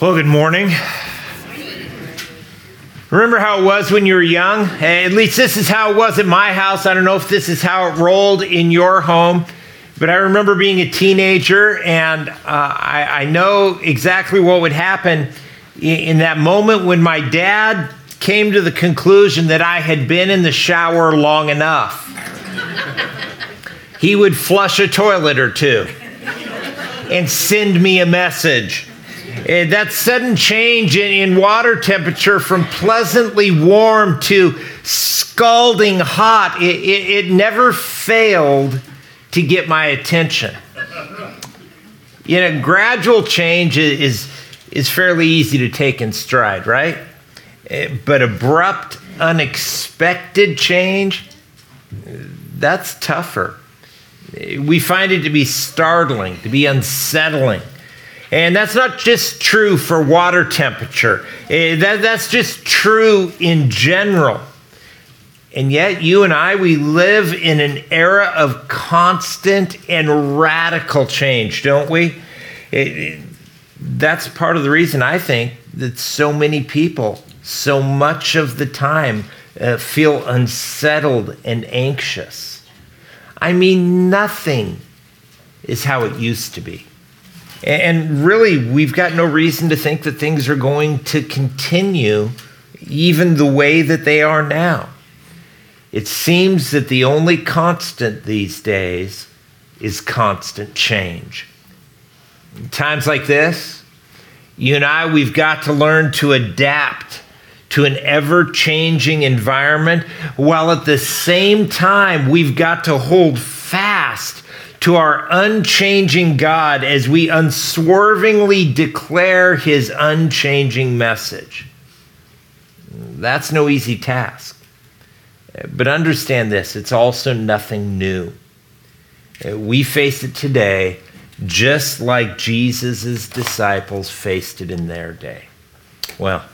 Well, good morning. Remember how it was when you were young? At least this is how it was at my house. I don't know if this is how it rolled in your home, but I remember being a teenager, and uh, I, I, know exactly what would happen in, in that moment when my dad came to the conclusion that I had been in the shower long enough. he would flush a toilet or two and send me a message. Uh, that sudden change in, in water temperature from pleasantly warm to scalding hot, it, it, it never failed to get my attention. You know, gradual change is, is fairly easy to take in stride, right? Uh, but abrupt, unexpected change, that's tougher. We find it to be startling, to be unsettling. And that's not just true for water temperature, eh, that, that's just true in general. And yet, you and I, we live in an era of constant and radical change, don't we? It, it, that's part of the reason I think that so many people, so much of the time, uh, feel unsettled and anxious. I mean, nothing is how it used to be. And really, we've got no reason to think that things are going to continue even the way that they are now. It seems that the only constant these days is constant change. In times like this, you and I, we've got to learn to adapt to an ever changing environment, while at the same time, we've got to hold fast to our unchanging God as we unswervingly declare his unchanging message. That's no easy task. But understand this it's also nothing new. We face it today just like Jesus' disciples faced it in their day. Well,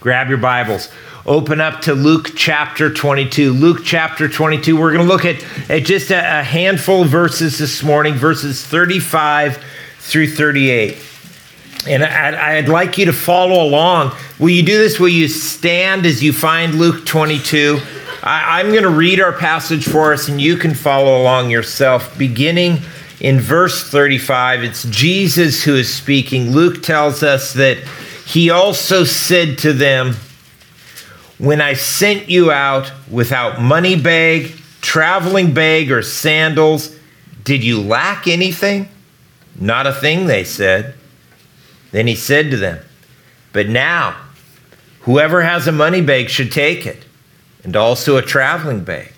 grab your Bibles open up to Luke chapter 22. Luke chapter 22, we're going to look at, at just a, a handful of verses this morning, verses 35 through 38. And I'd, I'd, like you to follow along. Will you do this? Will you stand as you find Luke 22? I'm going to read our passage for us, and you can follow along yourself. Beginning in verse 35, it's Jesus who is speaking. Luke tells us that he also said to them, when I sent you out without money bag, traveling bag, or sandals, did you lack anything? Not a thing, they said. Then he said to them, But now, whoever has a money bag should take it, and also a traveling bag.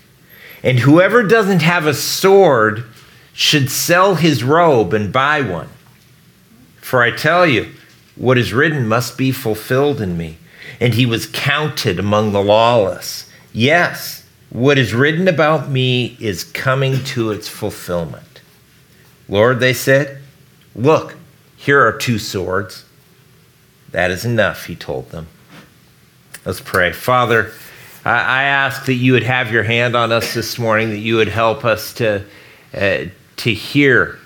And whoever doesn't have a sword should sell his robe and buy one. For I tell you, what is written must be fulfilled in me and he was counted among the lawless. Yes, what is written about me is coming to its fulfillment. Lord, they said, look, here are two swords. That is enough, he told them. Let's pray. Father, I ask that you would have your hand on us this morning, that you would help us to, uh, to hear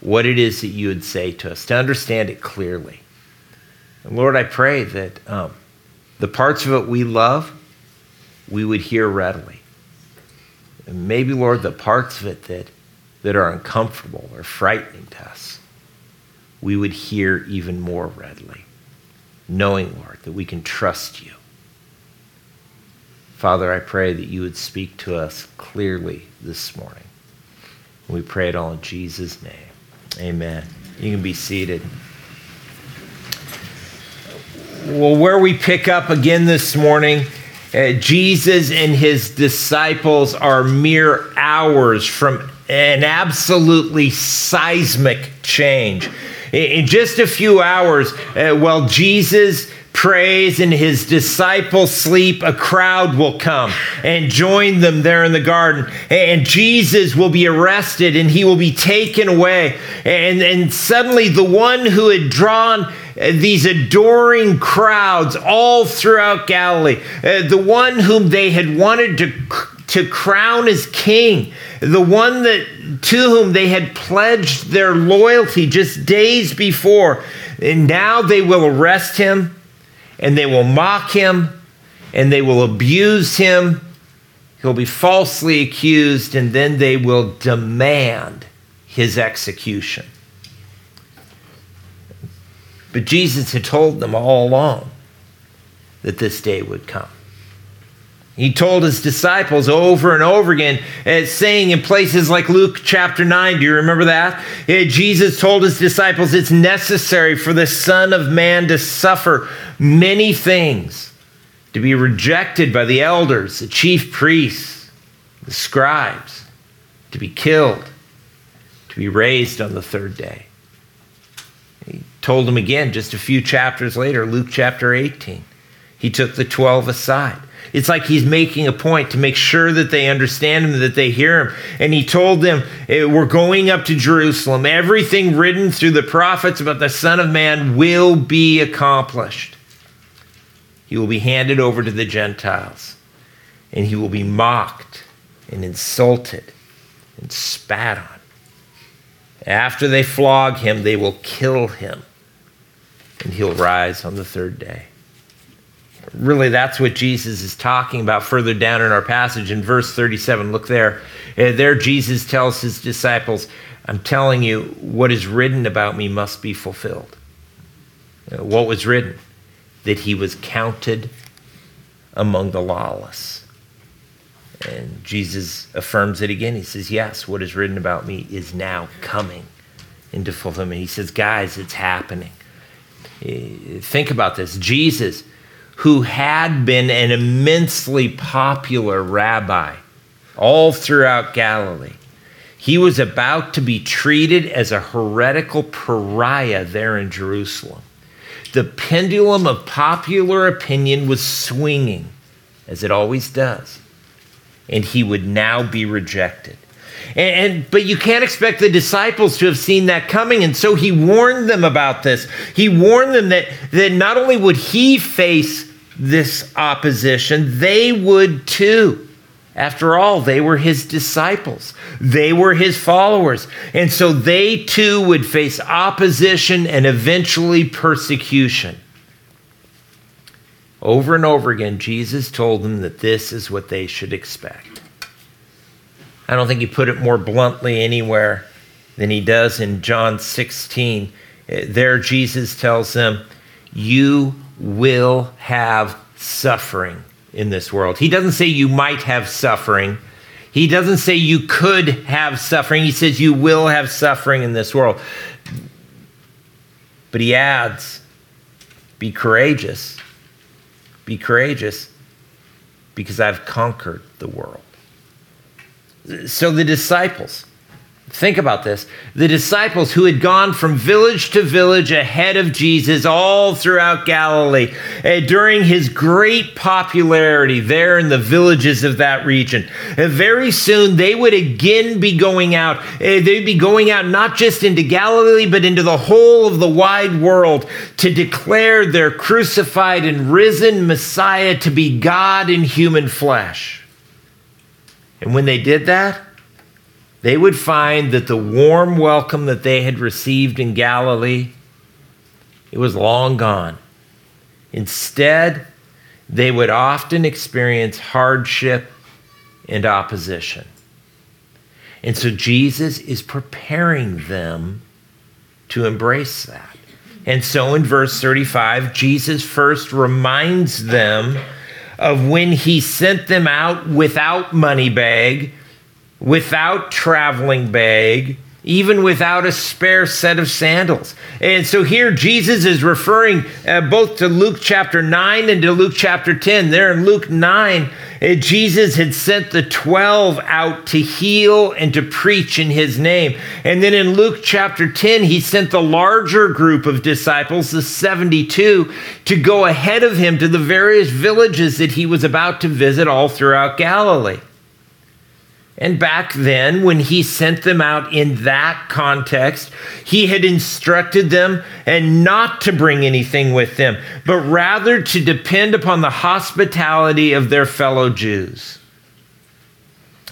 what it is that you would say to us, to understand it clearly. And Lord, I pray that um, the parts of it we love, we would hear readily. And maybe, Lord, the parts of it that, that are uncomfortable or frightening to us, we would hear even more readily, knowing, Lord, that we can trust you. Father, I pray that you would speak to us clearly this morning. We pray it all in Jesus' name. Amen. You can be seated. Well, where we pick up again this morning, uh, Jesus and his disciples are mere hours from an absolutely seismic change. In just a few hours, uh, while Jesus prays and his disciples sleep, a crowd will come and join them there in the garden. And Jesus will be arrested and he will be taken away. And, and suddenly, the one who had drawn these adoring crowds all throughout Galilee. Uh, the one whom they had wanted to to crown as king, the one that to whom they had pledged their loyalty just days before. And now they will arrest him and they will mock him and they will abuse him. He'll be falsely accused and then they will demand his execution. But Jesus had told them all along that this day would come. He told his disciples over and over again, uh, saying in places like Luke chapter 9, do you remember that? Uh, Jesus told his disciples it's necessary for the Son of Man to suffer many things, to be rejected by the elders, the chief priests, the scribes, to be killed, to be raised on the third day. Told them again just a few chapters later, Luke chapter 18. He took the 12 aside it's like he's making a point to make sure that they understand him, that they hear him. And he told them, eh, We're going up to Jerusalem. Everything written through the prophets about the Son of Man will be accomplished. He will be handed over to the Gentiles, and he will be mocked and insulted and spat on. After they flog him, they will kill him, and he'll rise on the third day really that's what Jesus is talking about further down in our passage in verse 37. Look there. Uh, there, Jesus tells his disciples, I'm telling you, what is written about me must be fulfilled. Uh, what was written? That he was counted among the lawless. And Jesus affirms it again. He says, Yes, what is written about me is now coming into fulfillment. He says, Guys, it's happening. Uh, think about this. Jesus who had been an immensely popular rabbi all throughout Galilee. He was about to be treated as a heretical pariah there in Jerusalem. The pendulum of popular opinion was swinging, as it always does, and he would now be rejected. And, and, but you can't expect the disciples to have seen that coming. And so he warned them about this. He warned them that, that not only would he face this opposition they would too. After all they were his disciples. They were his followers. And so they too would face opposition and eventually persecution. Over and over again jesus told them that this is what they should expect I don't think he put it more bluntly anywhere than he does in John 16. Eh, there, Jesus tells them, You will have suffering in this world. He doesn't say you might have suffering. He doesn't say you could have suffering. He says you will have suffering in this world. But he adds, Be courageous. Be courageous because I've conquered the world. So the disciples, think about this the disciples who had gone from village to village ahead of Jesus all throughout Galilee uh, during his great popularity there in the villages of that region. Uh, very soon they would again be going out. Uh, they'd be going out not just into Galilee, but into the whole of the wide world to declare their crucified and risen Messiah to be God in human flesh. And when they did that, they would find that the warm welcome that they had received in Galilee, it was long gone. Instead, they would often experience hardship and opposition. And so Jesus is preparing them to embrace that. And so in verse 35, Jesus first reminds them of when he sent them out without money bag, without traveling bag, even without a spare set of sandals. And so here Jesus is referring uh, both to Luke chapter 9 and to Luke chapter 10. There in Luke 9, uh, Eh, Jesus had sent the 12 out to heal and to preach in his name. And then in Luke chapter 10, he sent the larger group of disciples, the 72, to go ahead of him to the various villages that he was about to visit all throughout Galilee. And back then, when he sent them out in that context, he had instructed them and not to bring anything with them, but rather to depend upon the hospitality of their fellow Jews.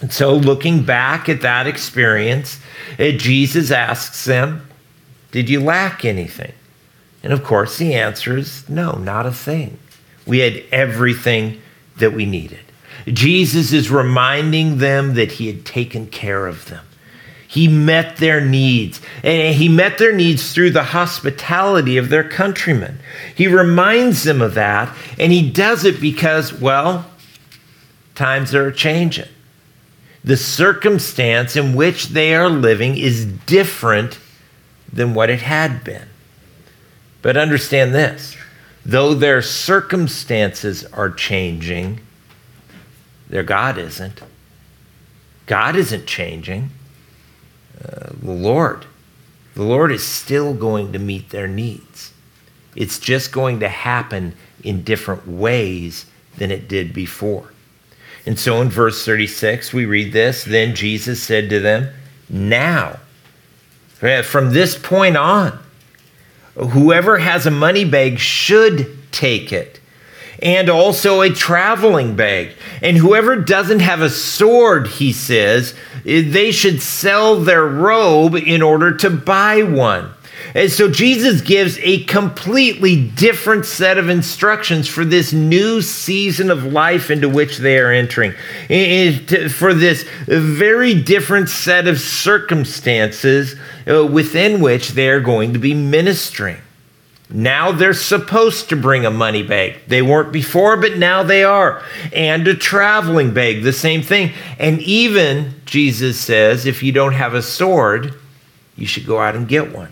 And so, looking back at that experience, uh, Jesus asks them, Did you lack anything? And of course, the answer is no, not a thing. We had everything that we needed. Jesus is reminding them that he had taken care of them. He met their needs, and he met their needs through the hospitality of their countrymen. He reminds them of that, and he does it because, well, times are changing. The circumstance in which they are living is different than what it had been. But understand this though their circumstances are changing, their God isn't. God isn't changing. Uh, the Lord, the Lord is still going to meet their needs. It's just going to happen in different ways than it did before. And so in verse 36, we read this Then Jesus said to them, Now, from this point on, Whoever has a money bag should take it, and also a traveling bag. And whoever doesn't have a sword, he says, they should sell their robe in order to buy one. And so Jesus gives a completely different set of instructions for this new season of life into which they are entering, for this very different set of circumstances uh, within which they are going to be ministering. Now they're supposed to bring a money bag. They weren't before, but now they are. And a traveling bag, the same thing. And even, Jesus says, if you don't have a sword, you should go out and get one.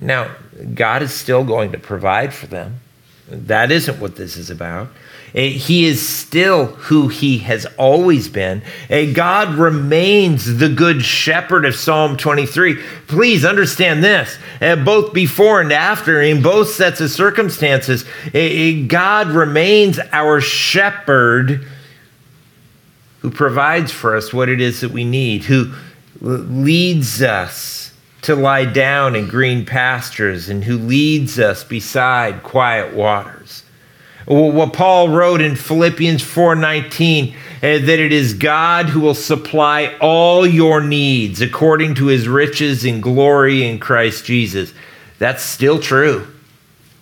Now, God is still going to provide for them. That isn't what this is about. Eh, he is still who he has always been. Eh, God remains the good shepherd of Psalm 23. Please understand this eh, both before and after, in both sets of circumstances, God remains our shepherd who provides for us what it is that we need, who leads us to lie down in green pastures and who leads us beside quiet waters. What Paul wrote in Philippians 4:19 eh, that it is God who will supply all your needs according to his riches and glory in Christ Jesus. That's still true.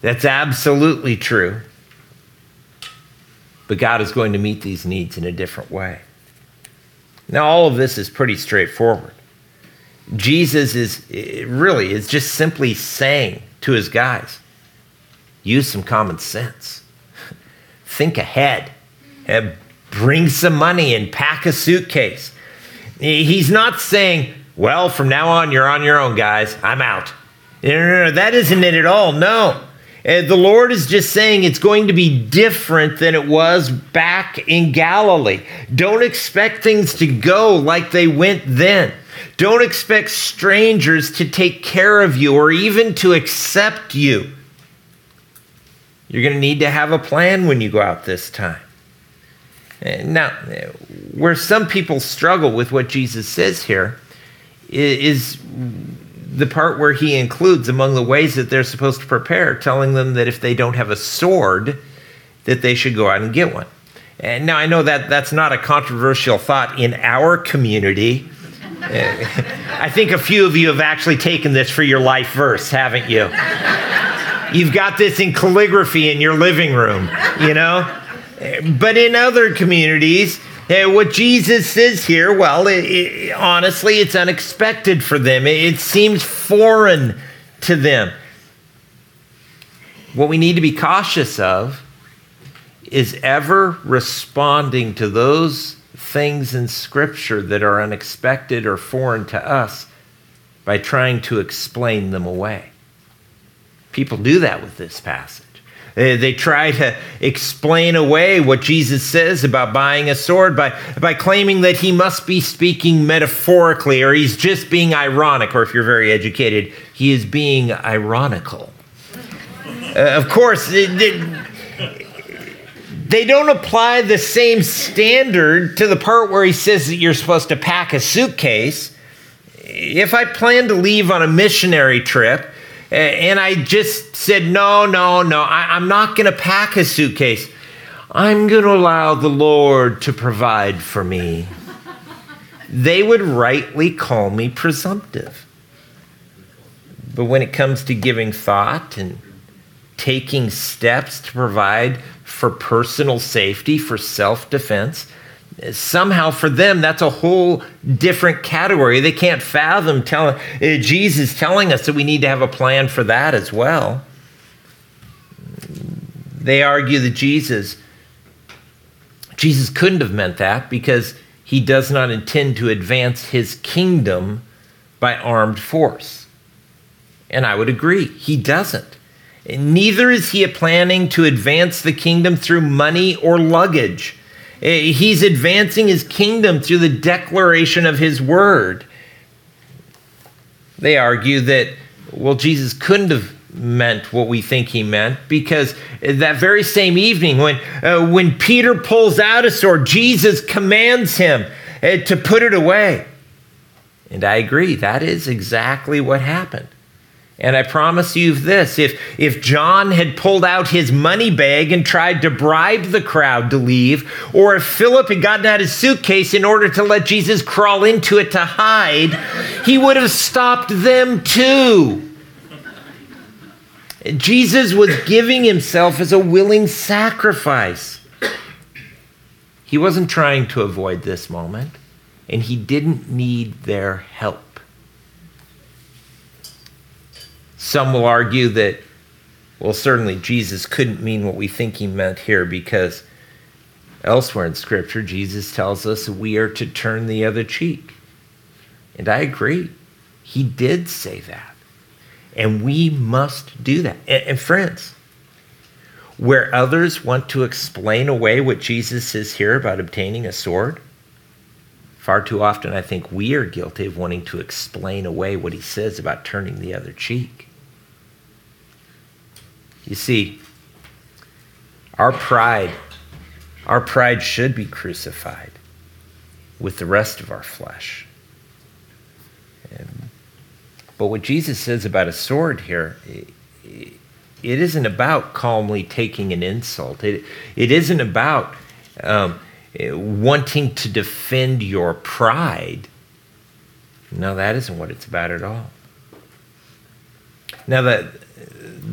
That's absolutely true. But God is going to meet these needs in a different way. Now all of this is pretty straightforward. Jesus is really is just simply saying to his guys, use some common sense. Think ahead. And bring some money and pack a suitcase. He's not saying, well, from now on, you're on your own, guys. I'm out. No, no, no, that isn't it at all. No. Uh, the Lord is just saying it's going to be different than it was back in Galilee. Don't expect things to go like they went then. Don't expect strangers to take care of you or even to accept you. You're going to need to have a plan when you go out this time. Uh, now, where some people struggle with what Jesus says here is the part where he includes among the ways that they're supposed to prepare, telling them that if they don't have a sword, that they should go out and get one. And now I know that that's not a controversial thought in our community. I think a few of you have actually taken this for your life verse, haven't you? You've got this in calligraphy in your living room, you know? But in other communities, eh, what Jesus says here, well, it, it, honestly, it's unexpected for them. It, it seems foreign to them. What we need to be cautious of is ever responding to those things in Scripture that are unexpected or foreign to us by trying to explain them away. People do that with this passage. They try to explain away what Jesus says about buying a sword by, by claiming that he must be speaking metaphorically or he's just being ironic, or if you're very educated, he is being ironical. Uh, of course, they, they don't apply the same standard to the part where he says that you're supposed to pack a suitcase. If I plan to leave on a missionary trip, and I just said, no, no, no, I, am not going to pack a suitcase. I'm going to allow the Lord to provide for me, they would rightly call me presumptive. But when it comes to giving thought and taking steps to provide for personal safety, for self defense, somehow for them that's a whole different category. They can't fathom telling uh, Jesus telling us that we need to have a plan for that as well. They argue that Jesus Jesus couldn't have meant that because he does not intend to advance his kingdom by armed force. And I would agree, he doesn't. Neither is he planning to advance the kingdom through money or luggage. Eh, he's advancing his kingdom through the declaration of his word. They argue that, well, Jesus couldn't have meant what we think he meant because that very same evening when, uh, when Peter pulls out a sword, Jesus commands him uh, to put it away. And I agree, that is exactly what happened. And I promise you this if, if John had pulled out his money bag and tried to bribe the crowd to leave, or if Philip had gotten out his suitcase in order to let Jesus crawl into it to hide, he would have stopped them too. Jesus was giving himself as a willing sacrifice. He wasn't trying to avoid this moment, and he didn't need their help. Some will argue that, well, certainly Jesus couldn't mean what we think he meant here because elsewhere in Scripture, Jesus tells us we are to turn the other cheek. And I agree. He did say that. And we must do that. And, and, friends, where others want to explain away what Jesus says here about obtaining a sword, far too often I think we are guilty of wanting to explain away what he says about turning the other cheek. You see, our pride, our pride should be crucified with the rest of our flesh. But what Jesus says about a sword here, it, isn't about calmly taking an insult. It, it isn't about um, wanting to defend your pride. No, that isn't what it's about at all. Now, that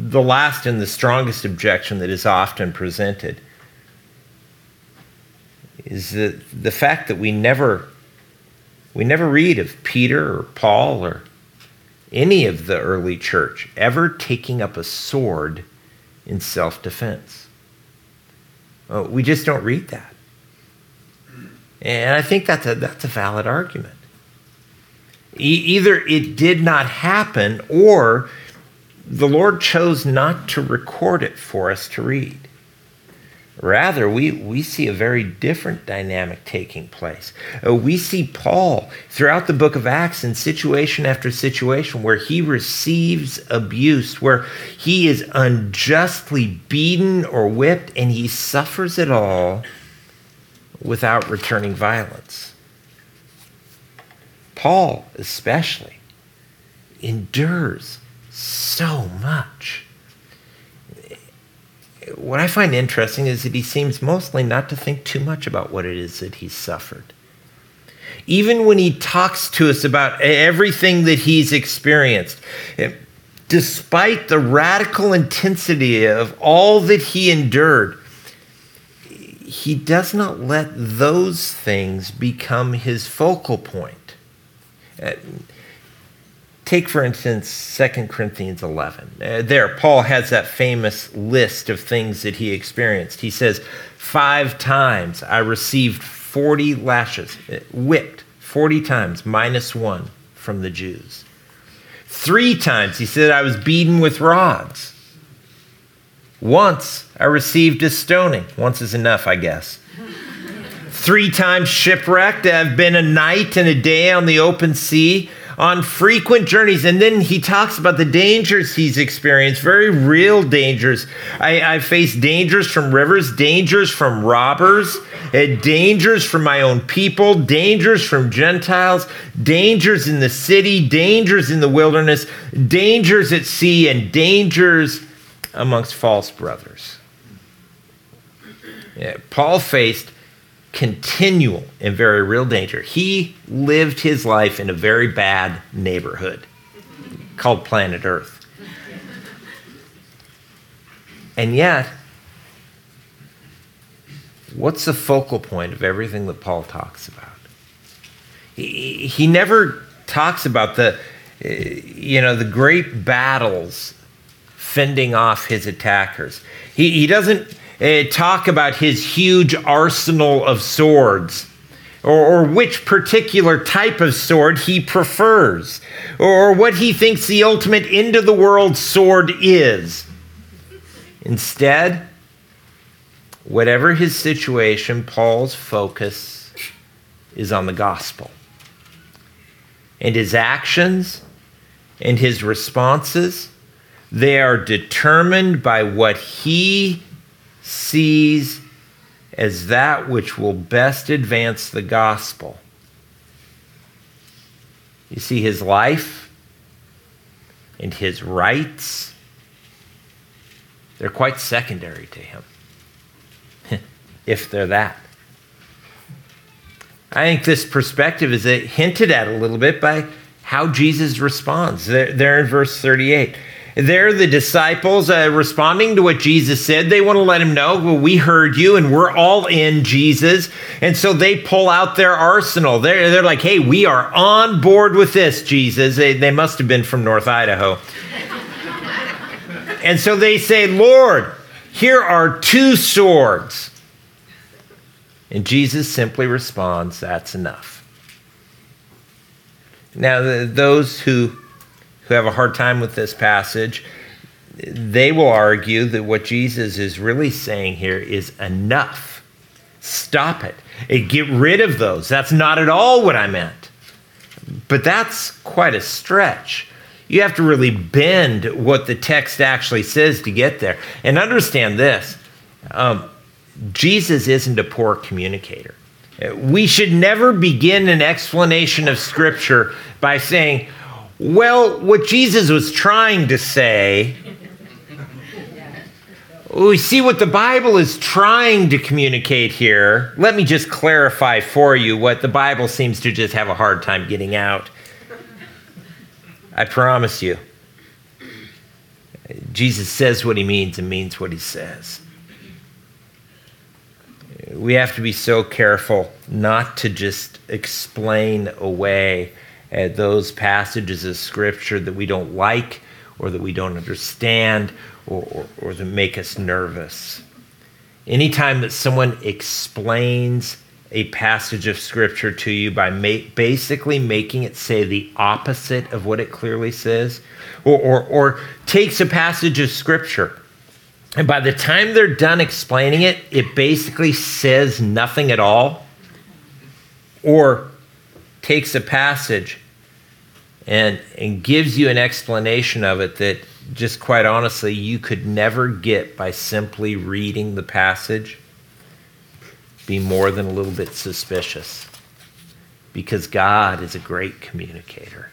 the last and the strongest objection that is often presented is the, the fact that we never we never read of Peter or Paul or any of the early church ever taking up a sword in self-defense. Uh, we just don't read that. And I think that's a, that's a valid argument. E- either it did not happen or the Lord chose not to record it for us to read. Rather, we, we see a very different dynamic taking place. Uh, we see Paul throughout the book of Acts in situation after situation where he receives abuse, where he is unjustly beaten or whipped, and he suffers it all without returning violence. Paul, especially, endures so much. What I find interesting is that he seems mostly not to think too much about what it is that he's suffered. Even when he talks to us about everything that he's experienced, eh, despite the radical intensity of all that he endured, he does not let those things become his focal point. Eh, Take, for instance, 2 Corinthians 11. Uh, there, Paul has that famous list of things that he experienced. He says, Five times I received 40 lashes, uh, whipped 40 times, minus one from the Jews. Three times he said I was beaten with rods. Once I received a stoning. Once is enough, I guess. Three times shipwrecked. I've been a night and a day on the open sea on frequent journeys. And then he talks about the dangers he's experienced, very real dangers. I, I faced dangers from rivers, dangers from robbers, uh, dangers from my own people, dangers from Gentiles, dangers in the city, dangers in the wilderness, dangers at sea, and dangers amongst false brothers. Yeah, Paul faced continual and very real danger. He lived his life in a very bad neighborhood called planet Earth. And yet, what's the focal point of everything that Paul talks about? He, he never talks about the, eh, you know, the great battles fending off his attackers. He, he doesn't uh, talk about his huge arsenal of swords. Or, or, which particular type of sword he prefers, or what he thinks the ultimate end of the world sword is. Instead, whatever his situation, Paul's focus is on the gospel. And his actions and his responses, they are determined by what he sees as that which will best advance the gospel. You see, his life and his rights, they're quite secondary to him, if they're that. I think this perspective is hinted at a little bit by how Jesus responds. There, there in verse 38. There, the disciples uh, responding to what Jesus said, they want to let him know, well, we heard you and we're all in Jesus. And so they pull out their arsenal. They're, they're like, hey, we are on board with this, Jesus. They, they must have been from North Idaho. and so they say, Lord, here are two swords. And Jesus simply responds, that's enough. Now, those who who have a hard time with this passage, they will argue that what Jesus is really saying here is enough. Stop it. Get rid of those. That's not at all what I meant. But that's quite a stretch. You have to really bend what the text actually says to get there. And understand this um, Jesus isn't a poor communicator. We should never begin an explanation of Scripture by saying, well, what Jesus was trying to say, we see what the Bible is trying to communicate here. Let me just clarify for you what the Bible seems to just have a hard time getting out. I promise you. Jesus says what he means and means what he says. We have to be so careful not to just explain away at those passages of Scripture that we don't like or that we don't understand or, or, or that make us nervous. Anytime that someone explains a passage of Scripture to you by ma- basically making it say the opposite of what it clearly says, or, or, or takes a passage of Scripture and by the time they're done explaining it, it basically says nothing at all. Or takes a passage and, and gives you an explanation of it that just quite honestly you could never get by simply reading the passage, be more than a little bit suspicious. Because God is a great communicator.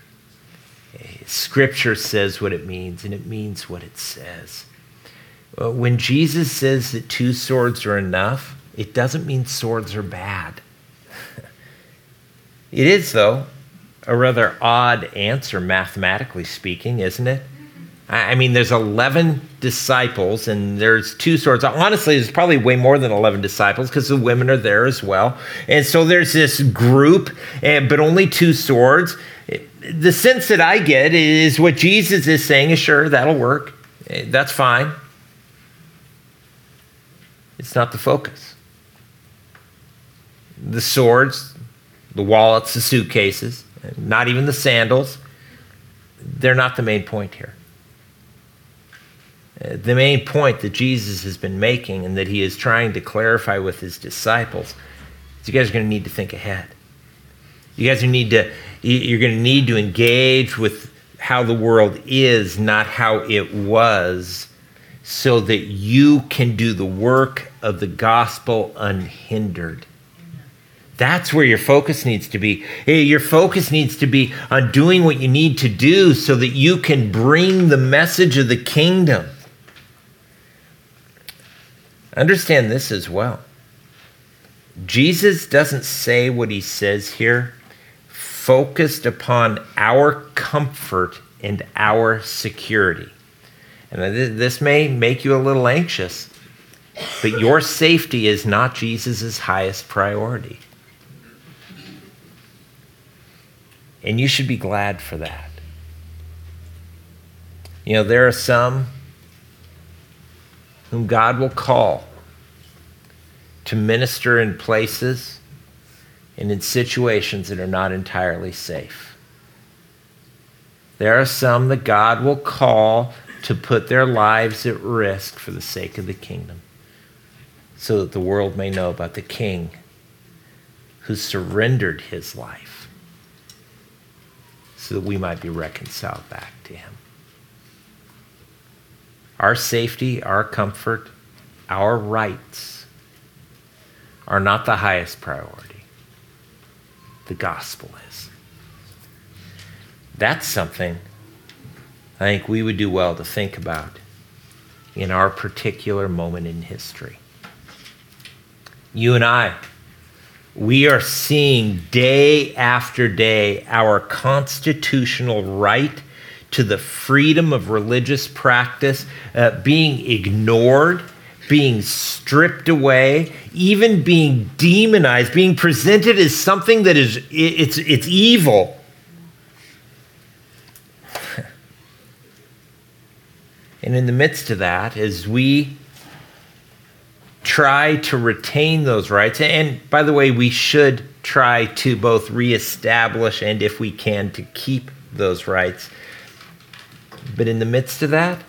Scripture says what it means, and it means what it says. When Jesus says that two swords are enough, it doesn't mean swords are bad. It is, though, a rather odd answer, mathematically speaking, isn't it? I mean, there's 11 disciples and there's two swords. Honestly, there's probably way more than 11 disciples because the women are there as well. And so there's this group, eh, but only two swords. The sense that I get is what Jesus is saying is sure, that'll work. Eh, that's fine. It's not the focus. The swords, the wallets, the suitcases, not even the sandals. They're not the main point here. Uh, the main point that Jesus has been making and that he is trying to clarify with his disciples is you guys are going to need to think ahead. You guys are need to you're going to need to engage with how the world is, not how it was, so that you can do the work of the gospel unhindered. That's where your focus needs to be. Your focus needs to be on doing what you need to do so that you can bring the message of the kingdom. Understand this as well. Jesus doesn't say what he says here focused upon our comfort and our security. And this may make you a little anxious, but your safety is not Jesus' highest priority. And you should be glad for that. You know, there are some whom God will call to minister in places and in situations that are not entirely safe. There are some that God will call to put their lives at risk for the sake of the kingdom, so that the world may know about the King who surrendered his life, so that we might be reconciled back to him. Our safety, our comfort, our rights are not the highest priority. The gospel is. That's something I think we would do well to think about in our particular moment in history. You and I, we are seeing day after day our constitutional right to the freedom of religious practice uh, being ignored, being stripped away, even being demonized, being presented as something that is it's, it's evil. and in the midst of that, as we try to retain those rights, and by the way, we should try to both reestablish and, if we can, to keep those rights. But in the midst of that,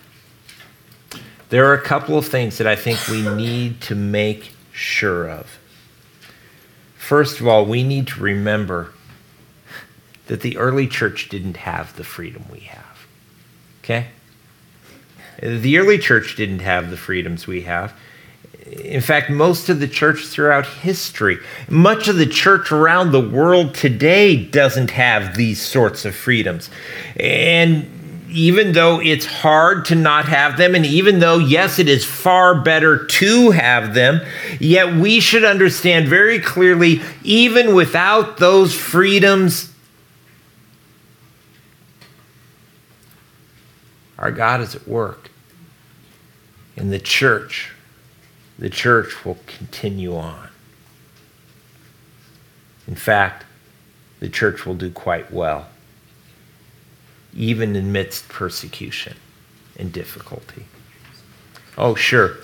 there are a couple of things that I think we need to make sure of. First of all, we need to remember that the early church didn't have the freedom we have. Okay? The early church didn't have the freedoms we have. In fact, most of the church throughout history, much of the church around the world today doesn't have these sorts of freedoms. And even though it's hard to not have them, and even though, yes, it is far better to have them, yet we should understand very clearly, even without those freedoms, our God is at work. In the church, the church will continue on. In fact, the church will do quite well even amidst persecution and difficulty. Oh, sure,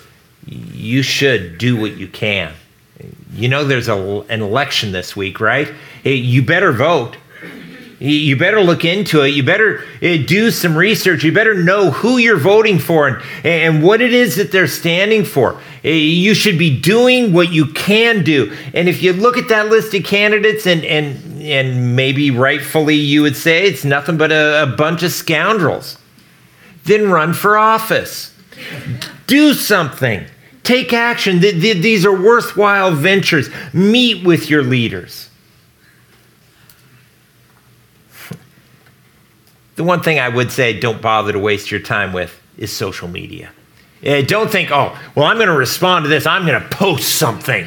you should do what you can. You know, there's a, an election this week, right? You better vote. You better look into it. You better eh, do some research. You better know who you're voting for and, and what it is that they're standing for. Eh, you should be doing what you can do. And if you look at that list of candidates and, and and maybe rightfully you would say it's nothing but a, a bunch of scoundrels. Then run for office. Do something. Take action. These are worthwhile ventures. Meet with your leaders. The one thing I would say don't bother to waste your time with is social media. Eh, don't think, oh, well, I'm going to respond to this. I'm going to post something.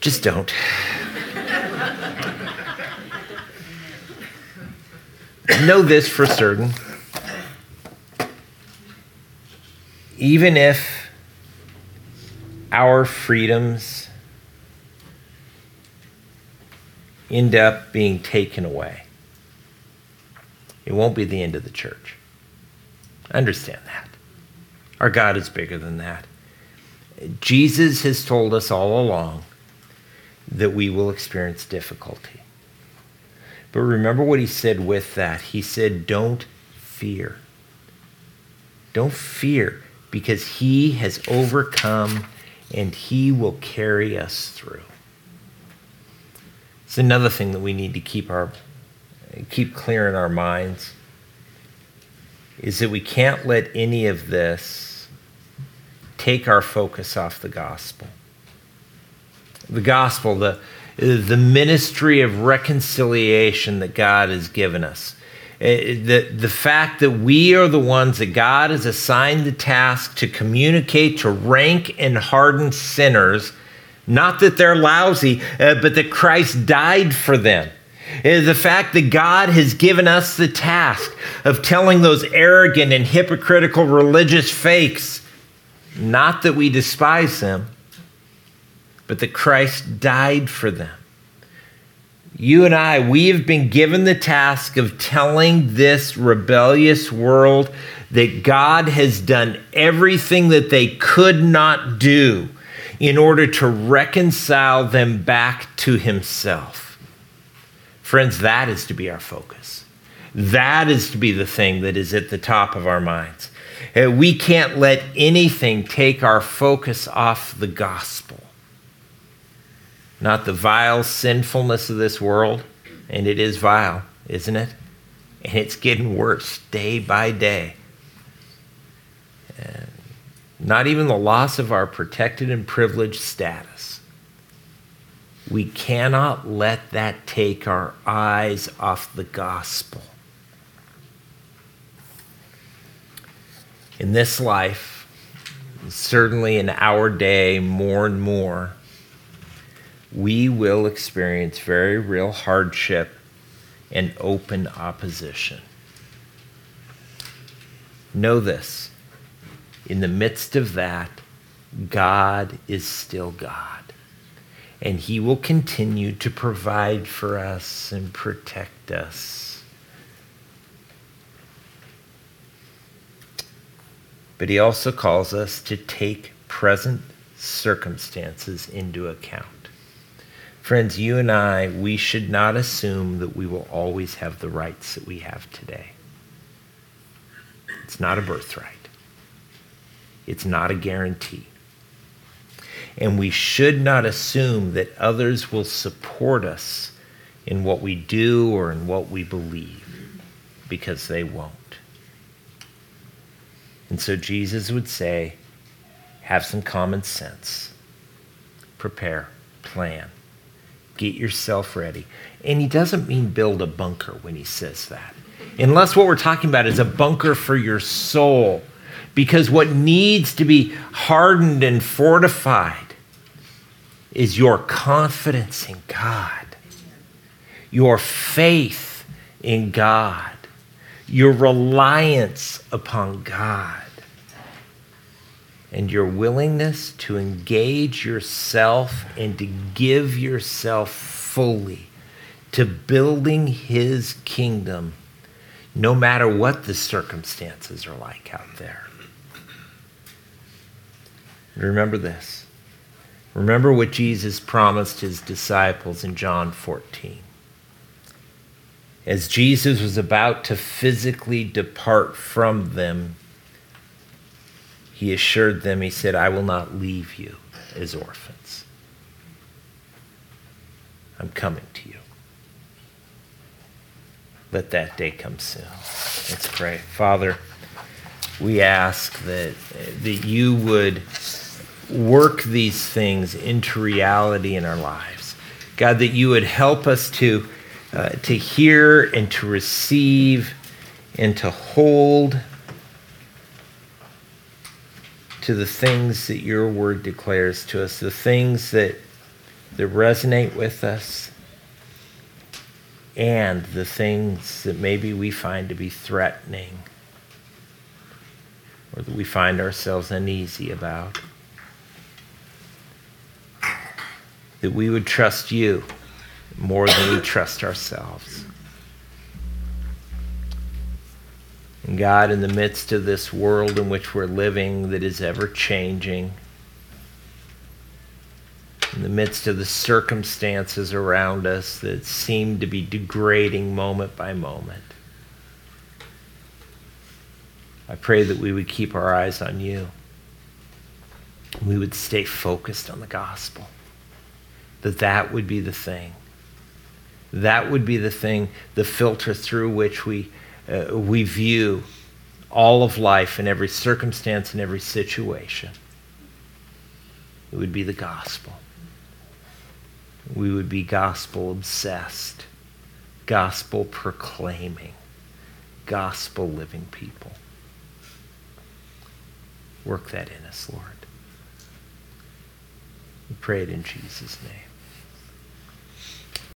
Just don't. know this for certain. Even if our freedoms end up being taken away, it won't be the end of the church. Understand that. Our God is bigger than that. Jesus has told us all along that we will experience difficulty. But remember what he said with that. He said, Don't fear. Don't fear because he has overcome and he will carry us through. It's another thing that we need to keep our keep clear in our minds is that we can't let any of this take our focus off the gospel the gospel, the, the ministry of reconciliation that God has given us. Eh, the, the fact that we are the ones that God has assigned the task to communicate, to rank and hardened sinners, not that they're lousy, uh, but that Christ died for them. Uh, the fact that God has given us the task of telling those arrogant and hypocritical religious fakes, not that we despise them, but that Christ died for them. You and I, we have been given the task of telling this rebellious world that God has done everything that they could not do in order to reconcile them back to Himself. Friends, that is to be our focus. That is to be the thing that is at the top of our minds. Uh, we can't let anything take our focus off the gospel not the vile sinfulness of this world. And it is vile, isn't it? And it's getting worse day by day. Not even the loss of our protected and privileged status. We cannot let that take our eyes off the gospel. In this life, certainly in our day, more and more, we will experience very real hardship and open opposition. Know this in the midst of that, God is still God. And He will continue to provide for us and protect us. But He also calls us to take present circumstances into account. Friends, you and I, we should not assume that we will always have the rights that we have today. It's not a birthright, it's not a guarantee. And we should not assume that others will support us in what we do or in what we believe, because they won't. And so Jesus would say, have some common sense, prepare, plan Get yourself ready. And he doesn't mean build a bunker when he says that. Unless what we're talking about is a bunker for your soul. Because what needs to be hardened and fortified is your confidence in God, your faith in God, your reliance upon God and your willingness to engage yourself and to give yourself fully to building his kingdom, no matter what the circumstances are like out there. Remember this. Remember what Jesus promised his disciples in John 14. As Jesus was about to physically depart from them, he assured them, he said, I will not leave you as orphans. I'm coming to you. Let that day come soon. Let's pray. Father, we ask that, that you would work these things into reality in our lives. God, that you would help us to, uh, to hear and to receive and to hold to the things that your word declares to us, the things that, that resonate with us, and the things that maybe we find to be threatening or that we find ourselves uneasy about. That we would trust you more than we trust ourselves. And God, in the midst of this world in which we're living that is ever changing, in the midst of the circumstances around us that seem to be degrading moment by moment, I pray that we would keep our eyes on you. We would stay focused on the gospel. That that would be the thing. That would be the thing, the filter through which we uh, we view all of life in every circumstance and every situation, it would be the gospel. We would be gospel obsessed, gospel proclaiming, gospel living people. Work that in us, Lord. We pray it in Jesus' name.